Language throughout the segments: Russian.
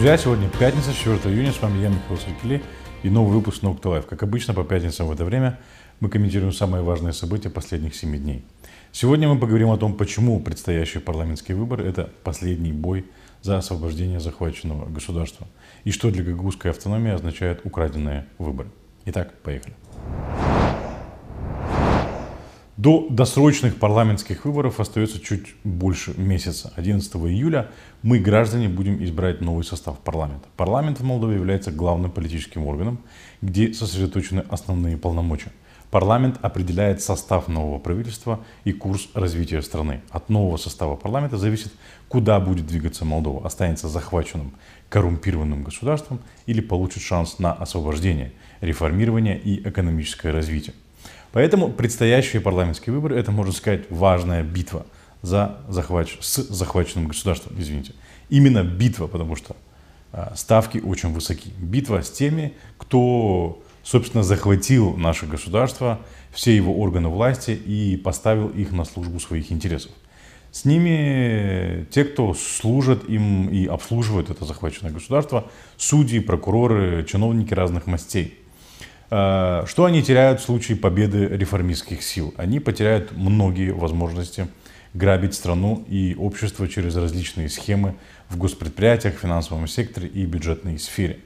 Друзья, сегодня пятница, 4 июня, с вами я, Михаил Серкели, и новый выпуск Nokta Live. Как обычно, по пятницам в это время мы комментируем самые важные события последних 7 дней. Сегодня мы поговорим о том, почему предстоящие парламентские выборы – это последний бой за освобождение захваченного государства, и что для гагаузской автономии означают украденные выборы. Итак, поехали. До досрочных парламентских выборов остается чуть больше месяца. 11 июля мы, граждане, будем избирать новый состав парламента. Парламент в Молдове является главным политическим органом, где сосредоточены основные полномочия. Парламент определяет состав нового правительства и курс развития страны. От нового состава парламента зависит, куда будет двигаться Молдова. Останется захваченным коррумпированным государством или получит шанс на освобождение, реформирование и экономическое развитие. Поэтому предстоящие парламентские выборы – это, можно сказать, важная битва за захвач... с захваченным государством. Извините. Именно битва, потому что а, ставки очень высоки. Битва с теми, кто, собственно, захватил наше государство, все его органы власти и поставил их на службу своих интересов. С ними те, кто служат им и обслуживают это захваченное государство, судьи, прокуроры, чиновники разных мастей. Э, что они теряют в случае победы реформистских сил? Они потеряют многие возможности грабить страну и общество через различные схемы в госпредприятиях, финансовом секторе и бюджетной сфере.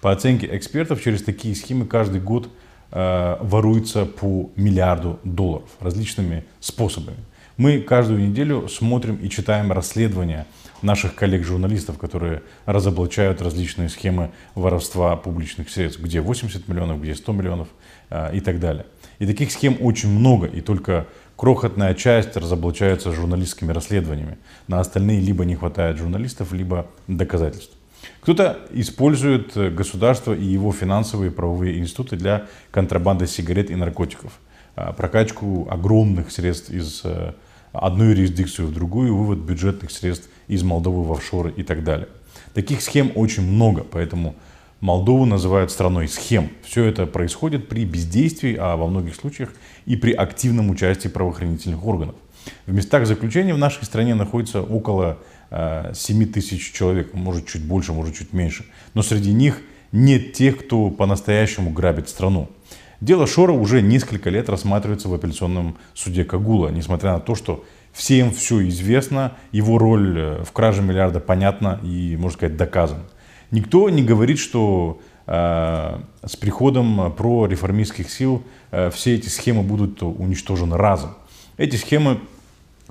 По оценке экспертов, через такие схемы каждый год э, воруется по миллиарду долларов различными способами. Мы каждую неделю смотрим и читаем расследования наших коллег-журналистов, которые разоблачают различные схемы воровства публичных средств, где 80 миллионов, где 100 миллионов э, и так далее. И таких схем очень много, и только крохотная часть разоблачается журналистскими расследованиями. На остальные либо не хватает журналистов, либо доказательств. Кто-то использует государство и его финансовые и правовые институты для контрабанды сигарет и наркотиков, э, прокачку огромных средств из э, одну юрисдикцию в другую, вывод бюджетных средств из Молдовы в офшоры и так далее. Таких схем очень много, поэтому Молдову называют страной схем. Все это происходит при бездействии, а во многих случаях и при активном участии правоохранительных органов. В местах заключения в нашей стране находится около э, 7 тысяч человек, может чуть больше, может чуть меньше. Но среди них нет тех, кто по-настоящему грабит страну. Дело Шора уже несколько лет рассматривается в апелляционном суде Кагула, несмотря на то, что всем все известно, его роль э, в краже миллиарда понятна и, можно сказать, доказан. Никто не говорит, что э, с приходом про реформистских сил э, все эти схемы будут уничтожены разом. Эти схемы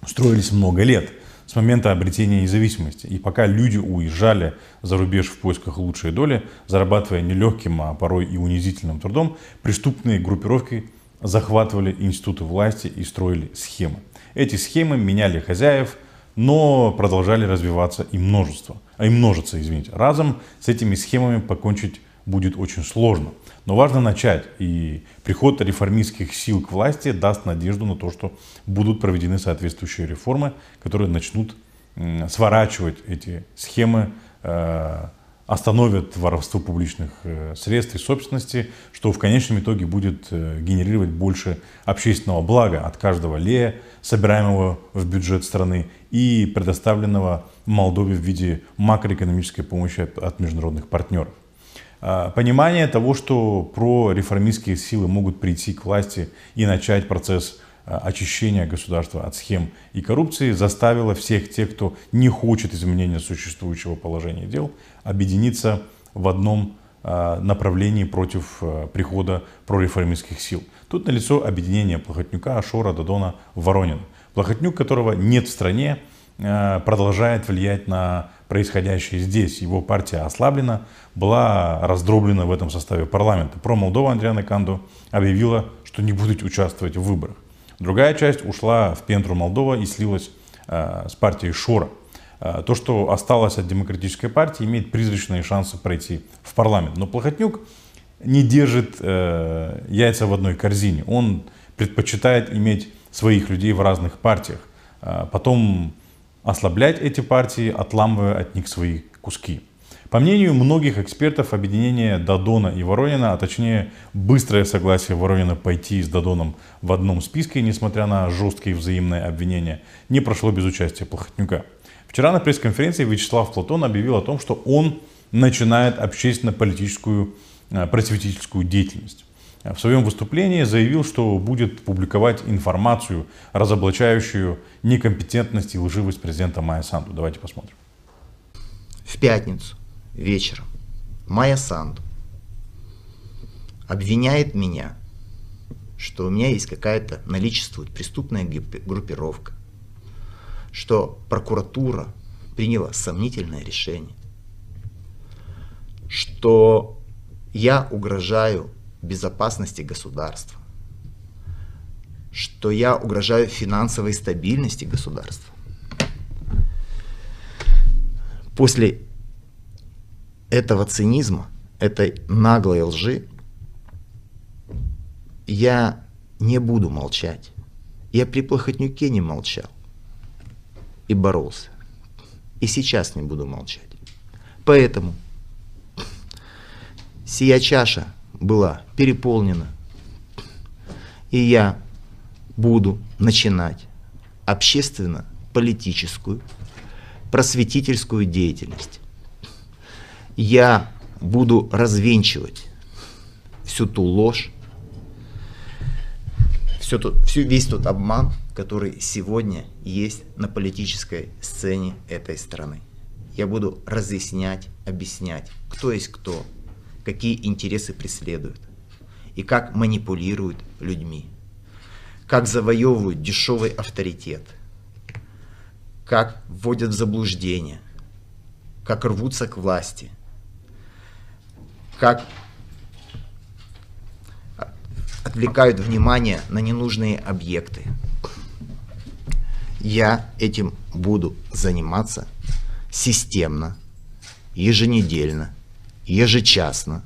строились много лет с момента обретения независимости. И пока люди уезжали за рубеж в поисках лучшей доли, зарабатывая нелегким, а порой и унизительным трудом, преступные группировки захватывали институты власти и строили схемы. Эти схемы меняли хозяев, но продолжали развиваться и множество, а и множиться, извините. Разом с этими схемами покончить будет очень сложно. Но важно начать, и приход реформистских сил к власти даст надежду на то, что будут проведены соответствующие реформы, которые начнут сворачивать эти схемы, э, остановят воровство публичных э, средств и собственности, что в конечном итоге будет э, генерировать больше общественного блага от каждого лея, собираемого в бюджет страны и предоставленного Молдове в виде макроэкономической помощи от международных партнеров. А, понимание того, что прореформистские силы могут прийти к власти и начать процесс а, очищения государства от схем и коррупции, заставило всех тех, кто не хочет изменения существующего положения дел, объединиться в одном а, направлении против прихода прореформистских сил. Тут налицо объединение Плохотнюка, Ашора, Додона, Воронина. Плохотнюк, которого нет в стране, продолжает влиять на происходящее здесь. Его партия ослаблена, была раздроблена в этом составе парламента. Про Молдову Андриана Канду объявила, что не будет участвовать в выборах. Другая часть ушла в Пентру Молдова и слилась э, с партией Шора. Э, то, что осталось от демократической партии, имеет призрачные шансы пройти в парламент. Но Плохотнюк не держит э, яйца в одной корзине. Он предпочитает иметь своих людей в разных партиях. Э, потом ослаблять эти партии, отламывая от них свои куски. По мнению многих экспертов, объединение Дадона и Воронина, а точнее быстрое согласие Воронина пойти с Дадоном в одном списке, несмотря на жесткие взаимные обвинения, не прошло без участия Плохотнюка. Вчера на пресс-конференции Вячеслав Платон объявил о том, что он начинает общественно-политическую э, просветительскую деятельность. В своем выступлении заявил, что будет публиковать информацию, разоблачающую некомпетентность и лживость президента Майя Санду. Давайте посмотрим. В пятницу вечером Майя Санду обвиняет меня, что у меня есть какая-то наличествует преступная группировка, что прокуратура приняла сомнительное решение, что я угрожаю безопасности государства, что я угрожаю финансовой стабильности государства. После этого цинизма, этой наглой лжи, я не буду молчать. Я при Плохотнюке не молчал и боролся. И сейчас не буду молчать. Поэтому сия чаша была переполнена. И я буду начинать общественно-политическую, просветительскую деятельность. Я буду развенчивать всю ту ложь, все тот, всю, весь тот обман, который сегодня есть на политической сцене этой страны. Я буду разъяснять, объяснять, кто есть кто, какие интересы преследуют и как манипулируют людьми, как завоевывают дешевый авторитет, как вводят в заблуждение, как рвутся к власти, как отвлекают внимание на ненужные объекты. Я этим буду заниматься системно, еженедельно, ежечасно.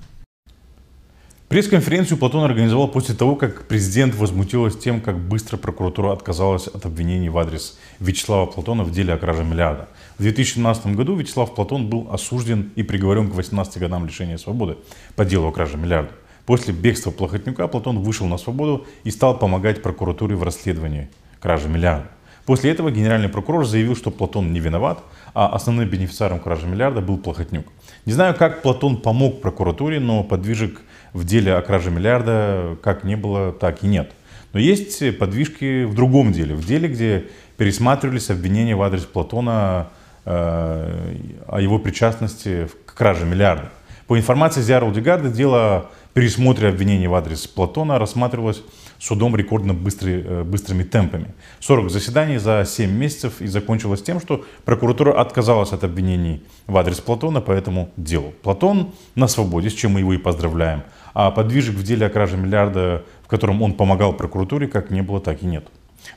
Пресс-конференцию Платон организовал после того, как президент возмутилась тем, как быстро прокуратура отказалась от обвинений в адрес Вячеслава Платона в деле о краже миллиарда. В 2017 году Вячеслав Платон был осужден и приговорен к 18 годам лишения свободы по делу о краже миллиарда. После бегства Плохотнюка Платон вышел на свободу и стал помогать прокуратуре в расследовании кражи миллиарда. После этого генеральный прокурор заявил, что Платон не виноват, а основным бенефициаром кражи миллиарда был Плохотнюк. Не знаю, как Платон помог прокуратуре, но подвижек в деле о краже миллиарда как не было, так и нет. Но есть подвижки в другом деле, в деле, где пересматривались обвинения в адрес Платона э, о его причастности к краже миллиарда. По информации Зиара Удигарда, дело пересмотре обвинений в адрес Платона рассматривалось судом рекордно быстрый, э, быстрыми темпами. 40 заседаний за 7 месяцев и закончилось тем, что прокуратура отказалась от обвинений в адрес Платона по этому делу. Платон на свободе, с чем мы его и поздравляем, а подвижек в деле о краже миллиарда, в котором он помогал прокуратуре, как не было, так и нет.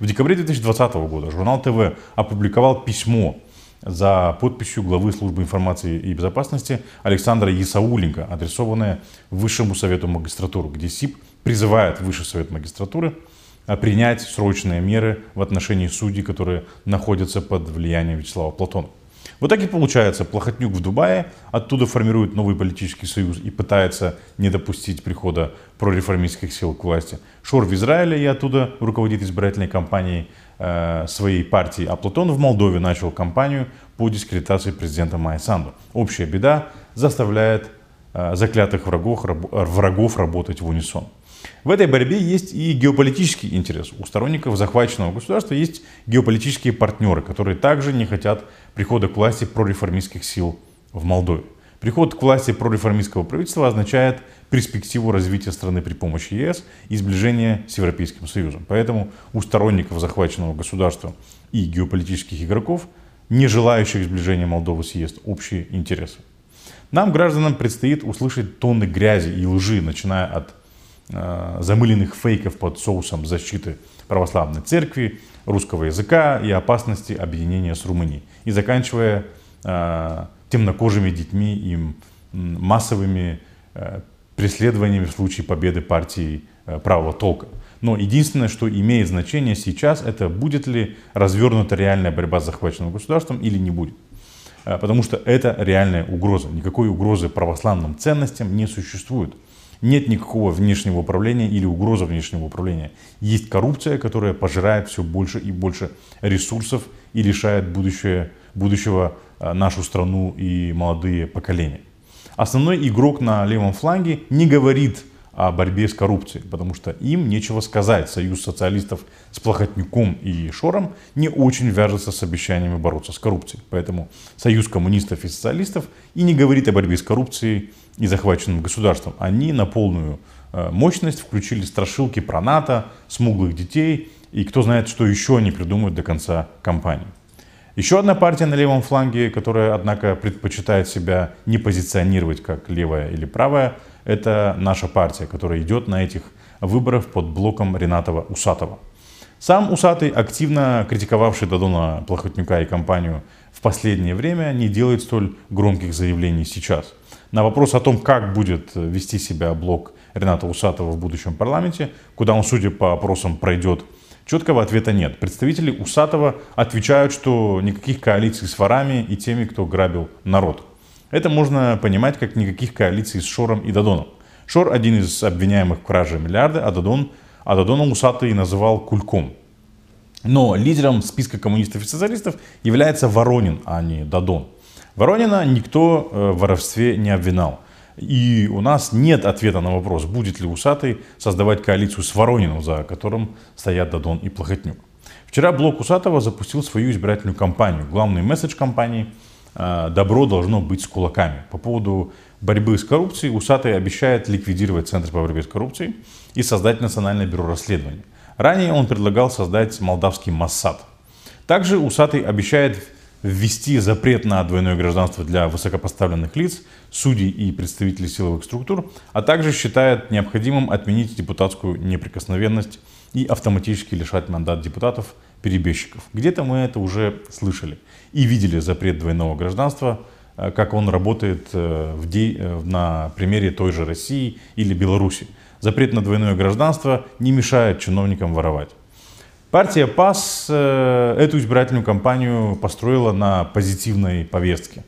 В декабре 2020 года журнал ТВ опубликовал письмо за подписью главы службы информации и безопасности Александра Исауленко, адресованное Высшему совету магистратуры, где СИП призывает Высший совет магистратуры а, принять срочные меры в отношении судей, которые находятся под влиянием Вячеслава Платона. Вот так и получается. Плохотнюк в Дубае, оттуда формирует новый политический союз и пытается не допустить прихода прореформистских сил к власти. Шор в Израиле и оттуда руководит избирательной кампанией э, своей партии. А Платон в Молдове начал кампанию по дискредитации президента Майя Санду. Общая беда заставляет э, заклятых врагов, раб, врагов работать в унисон. В этой борьбе есть и геополитический интерес. У сторонников захваченного государства есть геополитические партнеры, которые также не хотят прихода к власти прореформистских сил в Молдове. Приход к власти прореформистского правительства означает перспективу развития страны при помощи ЕС и сближения с Европейским Союзом. Поэтому у сторонников захваченного государства и геополитических игроков, не желающих сближения Молдовы с ЕС, общие интересы. Нам, гражданам, предстоит услышать тонны грязи и лжи, начиная от замыленных фейков под соусом защиты православной церкви, русского языка и опасности объединения с Румынией. И заканчивая э, темнокожими детьми и массовыми э, преследованиями в случае победы партии э, правого толка. Но единственное, что имеет значение сейчас, это будет ли развернута реальная борьба с захваченным государством или не будет. Потому что это реальная угроза. Никакой угрозы православным ценностям не существует. Нет никакого внешнего управления или угрозы внешнего управления. Есть коррупция, которая пожирает все больше и больше ресурсов и лишает будущее, будущего э, нашу страну и молодые поколения. Основной игрок на левом фланге не говорит о борьбе с коррупцией, потому что им нечего сказать. Союз социалистов с Плохотнюком и Шором не очень вяжется с обещаниями бороться с коррупцией. Поэтому Союз коммунистов и социалистов и не говорит о борьбе с коррупцией и захваченным государством. Они на полную э, мощность включили страшилки про НАТО, смуглых детей и кто знает, что еще они придумают до конца кампании. Еще одна партия на левом фланге, которая, однако, предпочитает себя не позиционировать как левая или правая, это наша партия, которая идет на этих выборах под блоком Ренатова Усатова. Сам Усатый, активно критиковавший Дадона Плохотнюка и компанию в последнее время, не делает столь громких заявлений сейчас. На вопрос о том, как будет вести себя блок Рената Усатова в будущем парламенте, куда он, судя по опросам, пройдет Четкого ответа нет. Представители Усатова отвечают, что никаких коалиций с ворами и теми, кто грабил народ. Это можно понимать как никаких коалиций с Шором и Дадоном. Шор один из обвиняемых в краже миллиарда, а Дадон, а Дадона Усатый называл кульком. Но лидером списка коммунистов и социалистов является Воронин, а не Дадон. Воронина никто э, в воровстве не обвинял. И у нас нет ответа на вопрос, будет ли Усатый создавать коалицию с Ворониным, за которым стоят Дадон и Плохотнюк. Вчера блок Усатого запустил свою избирательную кампанию. Главный месседж кампании э, «Добро должно быть с кулаками». По поводу борьбы с коррупцией Усатый обещает ликвидировать Центр по борьбе с коррупцией и создать Национальное бюро расследований. Ранее он предлагал создать молдавский Моссад. Также Усатый обещает ввести запрет на двойное гражданство для высокопоставленных лиц, судей и представителей силовых структур, а также считает необходимым отменить депутатскую неприкосновенность и автоматически лишать мандат депутатов перебежчиков. Где-то мы это уже слышали и видели запрет двойного гражданства, как он работает э, в де... Э, на примере той же России или Беларуси. Запрет на двойное гражданство не мешает чиновникам воровать. Партия ПАС э, эту избирательную кампанию построила на позитивной повестке.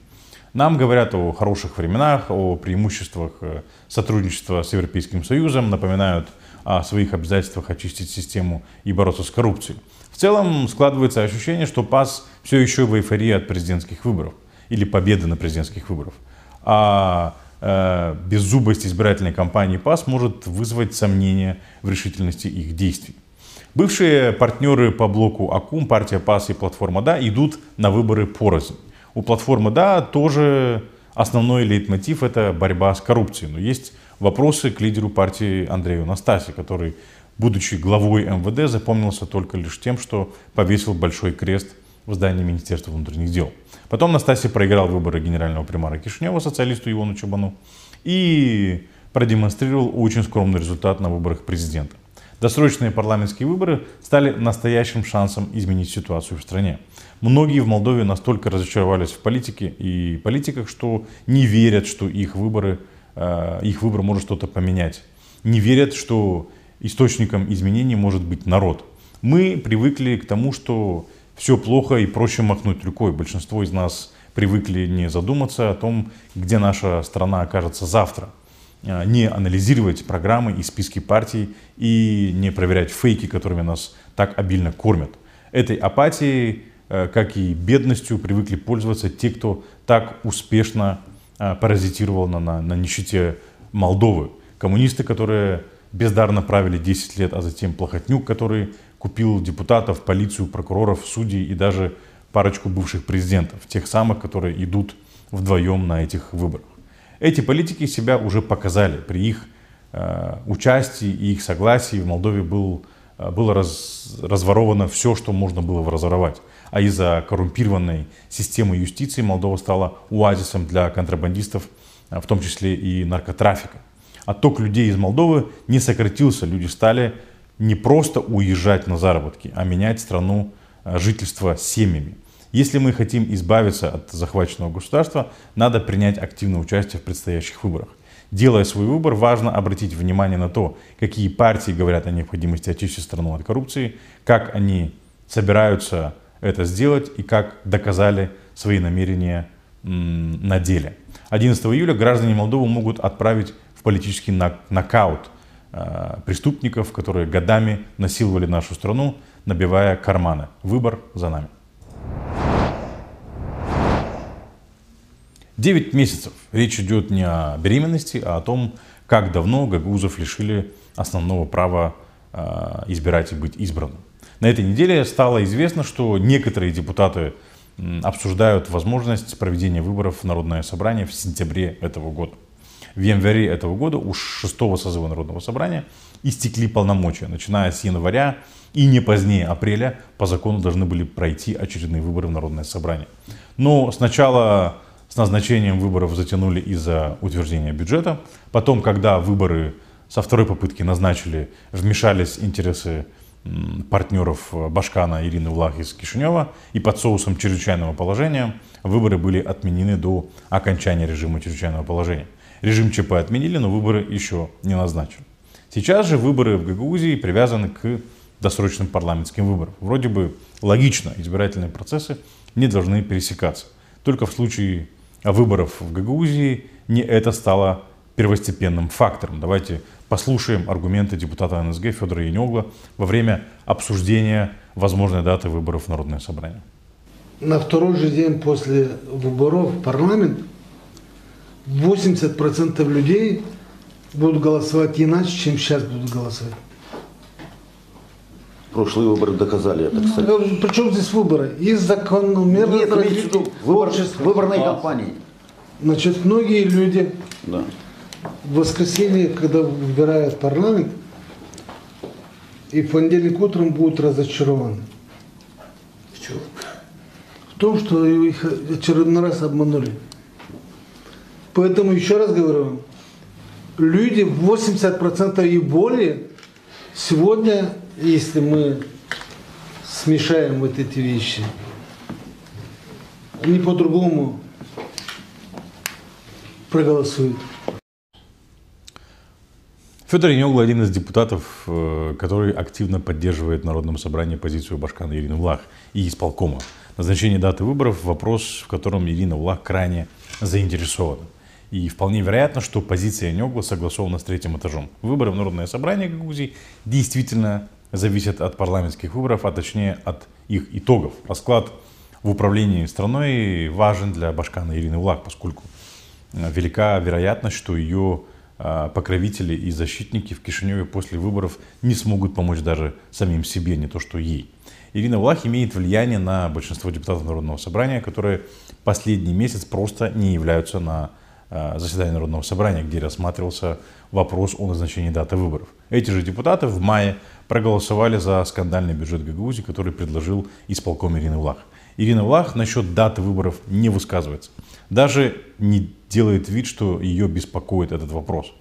Нам говорят о хороших временах, о преимуществах э, сотрудничества с Европейским Союзом, напоминают о своих обязательствах очистить систему и бороться с коррупцией. В целом складывается ощущение, что ПАС все еще в эйфории от президентских выборов или победы на президентских выборах. А э, беззубость избирательной кампании ПАС может вызвать сомнения в решительности их действий. Бывшие партнеры по блоку АКУМ, партия ПАС и платформа ДА идут на выборы порознь. У платформы ДА тоже основной лейтмотив это борьба с коррупцией. Но есть вопросы к лидеру партии Андрею Настаси, который, будучи главой МВД, запомнился только лишь тем, что повесил большой крест в здании Министерства внутренних дел. Потом Настасий проиграл выборы генерального примара Кишинева социалисту Ивану Чабану и продемонстрировал очень скромный результат на выборах президента. Досрочные парламентские выборы стали настоящим шансом изменить ситуацию в стране. Многие в Молдове настолько разочаровались в политике и политиках, что не верят, что их, выборы, э, их выбор может что-то поменять. Не верят, что источником изменений может быть народ. Мы привыкли к тому, что все плохо и проще махнуть рукой. Большинство из нас привыкли не задуматься о том, где наша страна окажется завтра. А, не анализировать программы и списки партий и не проверять фейки, которыми нас так обильно кормят. Этой апатией, э, как и бедностью, привыкли пользоваться те, кто так успешно а, паразитировал на, на, на нищете Молдовы. Коммунисты, которые бездарно правили 10 лет, а затем Плохотнюк, который купил депутатов, полицию, прокуроров, судей и даже парочку бывших президентов, тех самых, которые идут вдвоем на этих выборах. Эти политики себя уже показали. При их э, участии и их согласии в Молдове был, э, было раз, разворовано все, что можно было разворовать. А из-за коррумпированной системы юстиции Молдова стала оазисом для контрабандистов, э, в том числе и наркотрафика. Отток людей из Молдовы не сократился, люди стали не просто уезжать на заработки, а менять страну э, жительства семьями. Если мы хотим избавиться от захваченного государства, надо принять активное участие в предстоящих выборах. Делая свой выбор, важно обратить внимание на то, какие партии говорят о необходимости очистить страну от коррупции, как они собираются это сделать и как доказали свои намерения на деле. 11 июля граждане Молдовы могут отправить в политический нокаут преступников, которые годами насиловали нашу страну, набивая карманы. Выбор за нами. 9 месяцев. Речь идет не о беременности, а о том, как давно гагаузов лишили основного права э, избирать и быть избранным. На этой неделе стало известно, что некоторые депутаты обсуждают возможность проведения выборов в Народное собрание в сентябре этого года. В январе этого года у шестого созыва Народного собрания истекли полномочия. Начиная с января и не позднее апреля по закону должны были пройти очередные выборы в Народное собрание. Но сначала с назначением выборов затянули из-за утверждения бюджета. Потом, когда выборы со второй попытки назначили, вмешались интересы партнеров Башкана Ирины Влах из Кишинева, и под соусом чрезвычайного положения выборы были отменены до окончания режима чрезвычайного положения. Режим ЧП отменили, но выборы еще не назначили. Сейчас же выборы в Гагаузии привязаны к досрочным парламентским выборам. Вроде бы логично, избирательные процессы не должны пересекаться. Только в случае выборов в Гагаузии не это стало первостепенным фактором. Давайте послушаем аргументы депутата НСГ Федора Янегла во время обсуждения возможной даты выборов в Народное собрание. На второй же день после выборов в парламент 80% людей будут голосовать иначе, чем сейчас будут голосовать. Прошлые выборы доказали это, кстати. Ну, Причем здесь выборы? Есть закономерность Нет, виду выбор, выборной кампании. Значит, многие люди Да. в воскресенье, когда выбирают парламент, и в понедельник утром будут разочарованы. В чем? В том, что их очередной раз обманули. Поэтому еще раз говорю, люди 80% и более сегодня, если мы смешаем вот эти вещи, они по-другому проголосуют. Федор Янегла один из депутатов, э, который активно поддерживает в Народном собрании позицию Башкана Ирины Влах и исполкома. Назначение даты выборов – вопрос, в котором Ирина Влах крайне заинтересована. И вполне вероятно, что позиция Янегла согласована с третьим этажом. Выборы в Народное собрание Гагаузии действительно зависят от парламентских выборов, а точнее от их итогов. Расклад в управлении страной важен для Башкана Ирины Влах, поскольку э, велика вероятность, что ее а, покровители и защитники в Кишиневе после выборов не смогут помочь даже самим себе, не то что ей. Ирина Влах имеет влияние на большинство депутатов Народного собрания, которые последний месяц просто не являются на а, заседании Народного собрания, где рассматривался вопрос о назначении даты выборов. Эти же депутаты в мае проголосовали за скандальный бюджет Гагаузии, который предложил исполком Ирины Влах. Ирина Влах насчет даты выборов не высказывается. Даже не делает вид, что ее беспокоит этот вопрос.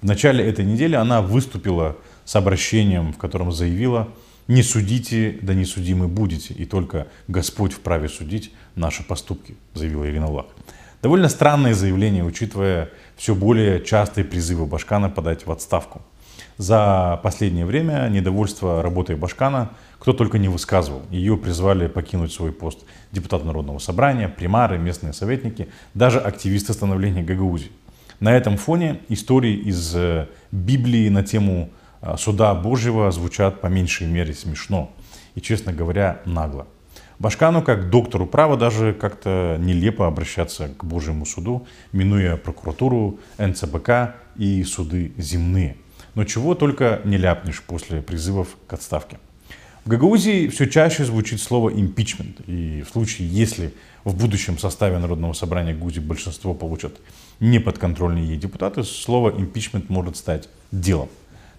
В начале этой недели она выступила с обращением, в котором заявила «Не судите, да не судимы будете, и только Господь вправе судить наши поступки», заявила Ирина Влах. Довольно странное заявление, учитывая все более частые призывы Башкана подать в отставку. За последнее время недовольство работой Башкана кто только не высказывал. Ее призвали покинуть свой пост депутат Народного собрания, примары, местные советники, даже активисты становления Гагаузии. На этом фоне истории из э, Библии на тему э, суда Божьего звучат по меньшей мере смешно и, честно говоря, нагло. Башкану, как доктору права, даже как-то нелепо обращаться к Божьему суду, минуя прокуратуру, НЦБК и суды земные – но чего только не ляпнешь после призывов к отставке. В Гагаузии все чаще звучит слово импичмент. И в случае, если в будущем составе Народного собрания Гагаузии большинство получат неподконтрольные ей депутаты, слово импичмент может стать делом.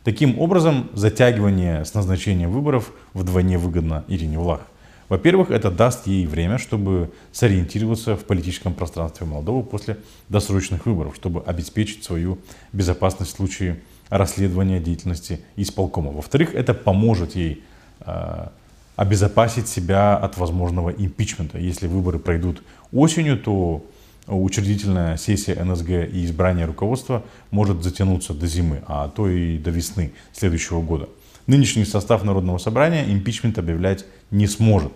Таким образом, затягивание с назначением выборов вдвойне выгодно Ирине Влах. Во-первых, это даст ей время, чтобы сориентироваться в политическом пространстве Молдовы после досрочных выборов, чтобы обеспечить свою безопасность в случае расследования деятельности исполкома. Во-вторых, это поможет ей э, обезопасить себя от возможного импичмента. Если выборы пройдут осенью, то учредительная сессия НСГ и избрание руководства может затянуться до зимы, а то и до весны следующего года. Нынешний состав Народного собрания импичмент объявлять не сможет.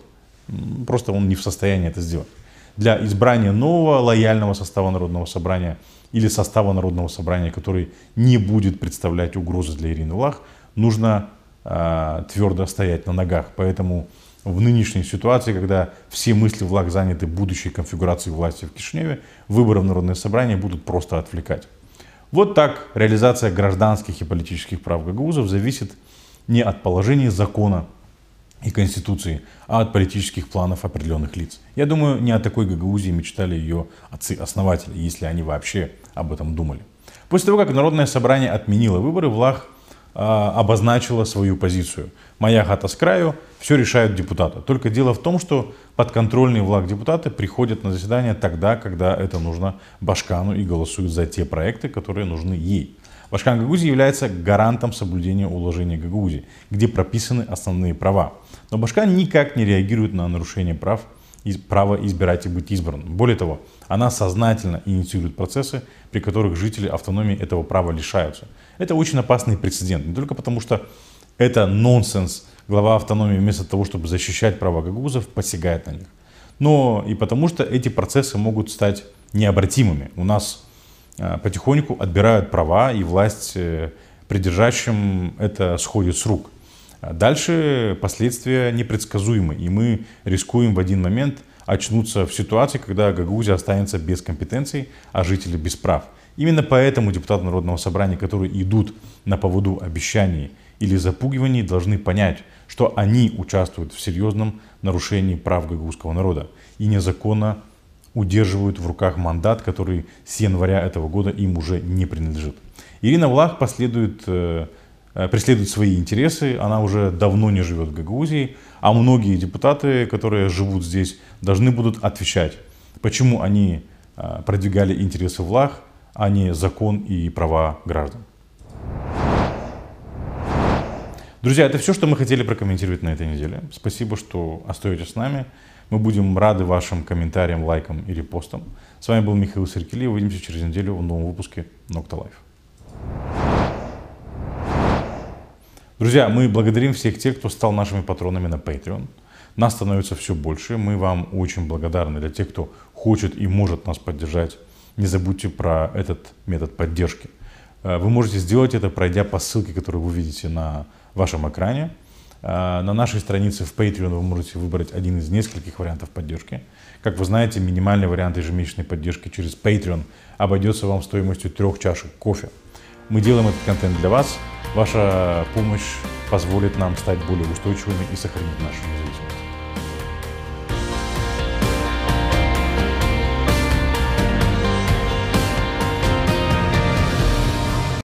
Просто он не в состоянии это сделать. Для избрания нового лояльного состава Народного собрания – или состава Народного собрания, который не будет представлять угрозы для Ирины Влах, нужно э, твердо стоять на ногах. Поэтому в нынешней ситуации, когда все мысли влаг заняты будущей конфигурацией власти в Кишиневе, выборы в Народное собрание будут просто отвлекать. Вот так реализация гражданских и политических прав гагаузов зависит не от положения закона и Конституции, а от политических планов определенных лиц. Я думаю, не о такой Гагаузии мечтали ее отцы-основатели, если они вообще об этом думали. После того, как Народное собрание отменило выборы, Влах а, обозначила свою позицию. Моя хата с краю, все решают депутаты. Только дело в том, что подконтрольные влаг депутаты приходят на заседание тогда, когда это нужно Башкану и голосуют за те проекты, которые нужны ей. Башкан Гагаузии является гарантом соблюдения уложения Гагаузии, где прописаны основные права. Но Башкан никак не реагирует на нарушение прав право избирать и быть избранным. Более того, она сознательно инициирует процессы, при которых жители автономии этого права лишаются. Это очень опасный прецедент, не только потому, что это нонсенс, глава автономии вместо того, чтобы защищать права гагаузов, посягает на них, но и потому, что эти процессы могут стать необратимыми. У нас потихоньку отбирают права, и власть э, придержащим это сходит с рук. Дальше последствия непредсказуемы, и мы рискуем в один момент очнуться в ситуации, когда Гагаузия останется без компетенций, а жители без прав. Именно поэтому депутаты Народного собрания, которые идут на поводу обещаний или запугиваний, должны понять, что они участвуют в серьезном нарушении прав гагаузского народа и незаконно удерживают в руках мандат, который с января этого года им уже не принадлежит. Ирина Влах последует э, Э, преследует свои интересы. Она уже давно не живет в Гагаузии, а многие депутаты, которые живут здесь, должны будут отвечать, почему они э, продвигали интересы влаг, а не закон и права граждан. Друзья, это все, что мы хотели прокомментировать на этой неделе. Спасибо, что остаетесь с нами. Мы будем рады вашим комментариям, лайкам и репостам. С вами был Михаил Серкели. Увидимся через неделю в новом выпуске Nokta Live. Друзья, мы благодарим всех тех, кто стал нашими патронами на Patreon. Нас становится все больше. Мы вам очень благодарны для тех, кто хочет и может нас поддержать. Не забудьте про этот метод поддержки. Э, вы можете сделать это, пройдя по ссылке, которую вы видите на вашем экране. Э, на нашей странице в Patreon вы можете выбрать один из нескольких вариантов поддержки. Как вы знаете, минимальный вариант ежемесячной поддержки через Patreon обойдется вам стоимостью трех чашек кофе. Мы делаем этот контент для вас – Ваша помощь позволит нам стать более устойчивыми и сохранить нашу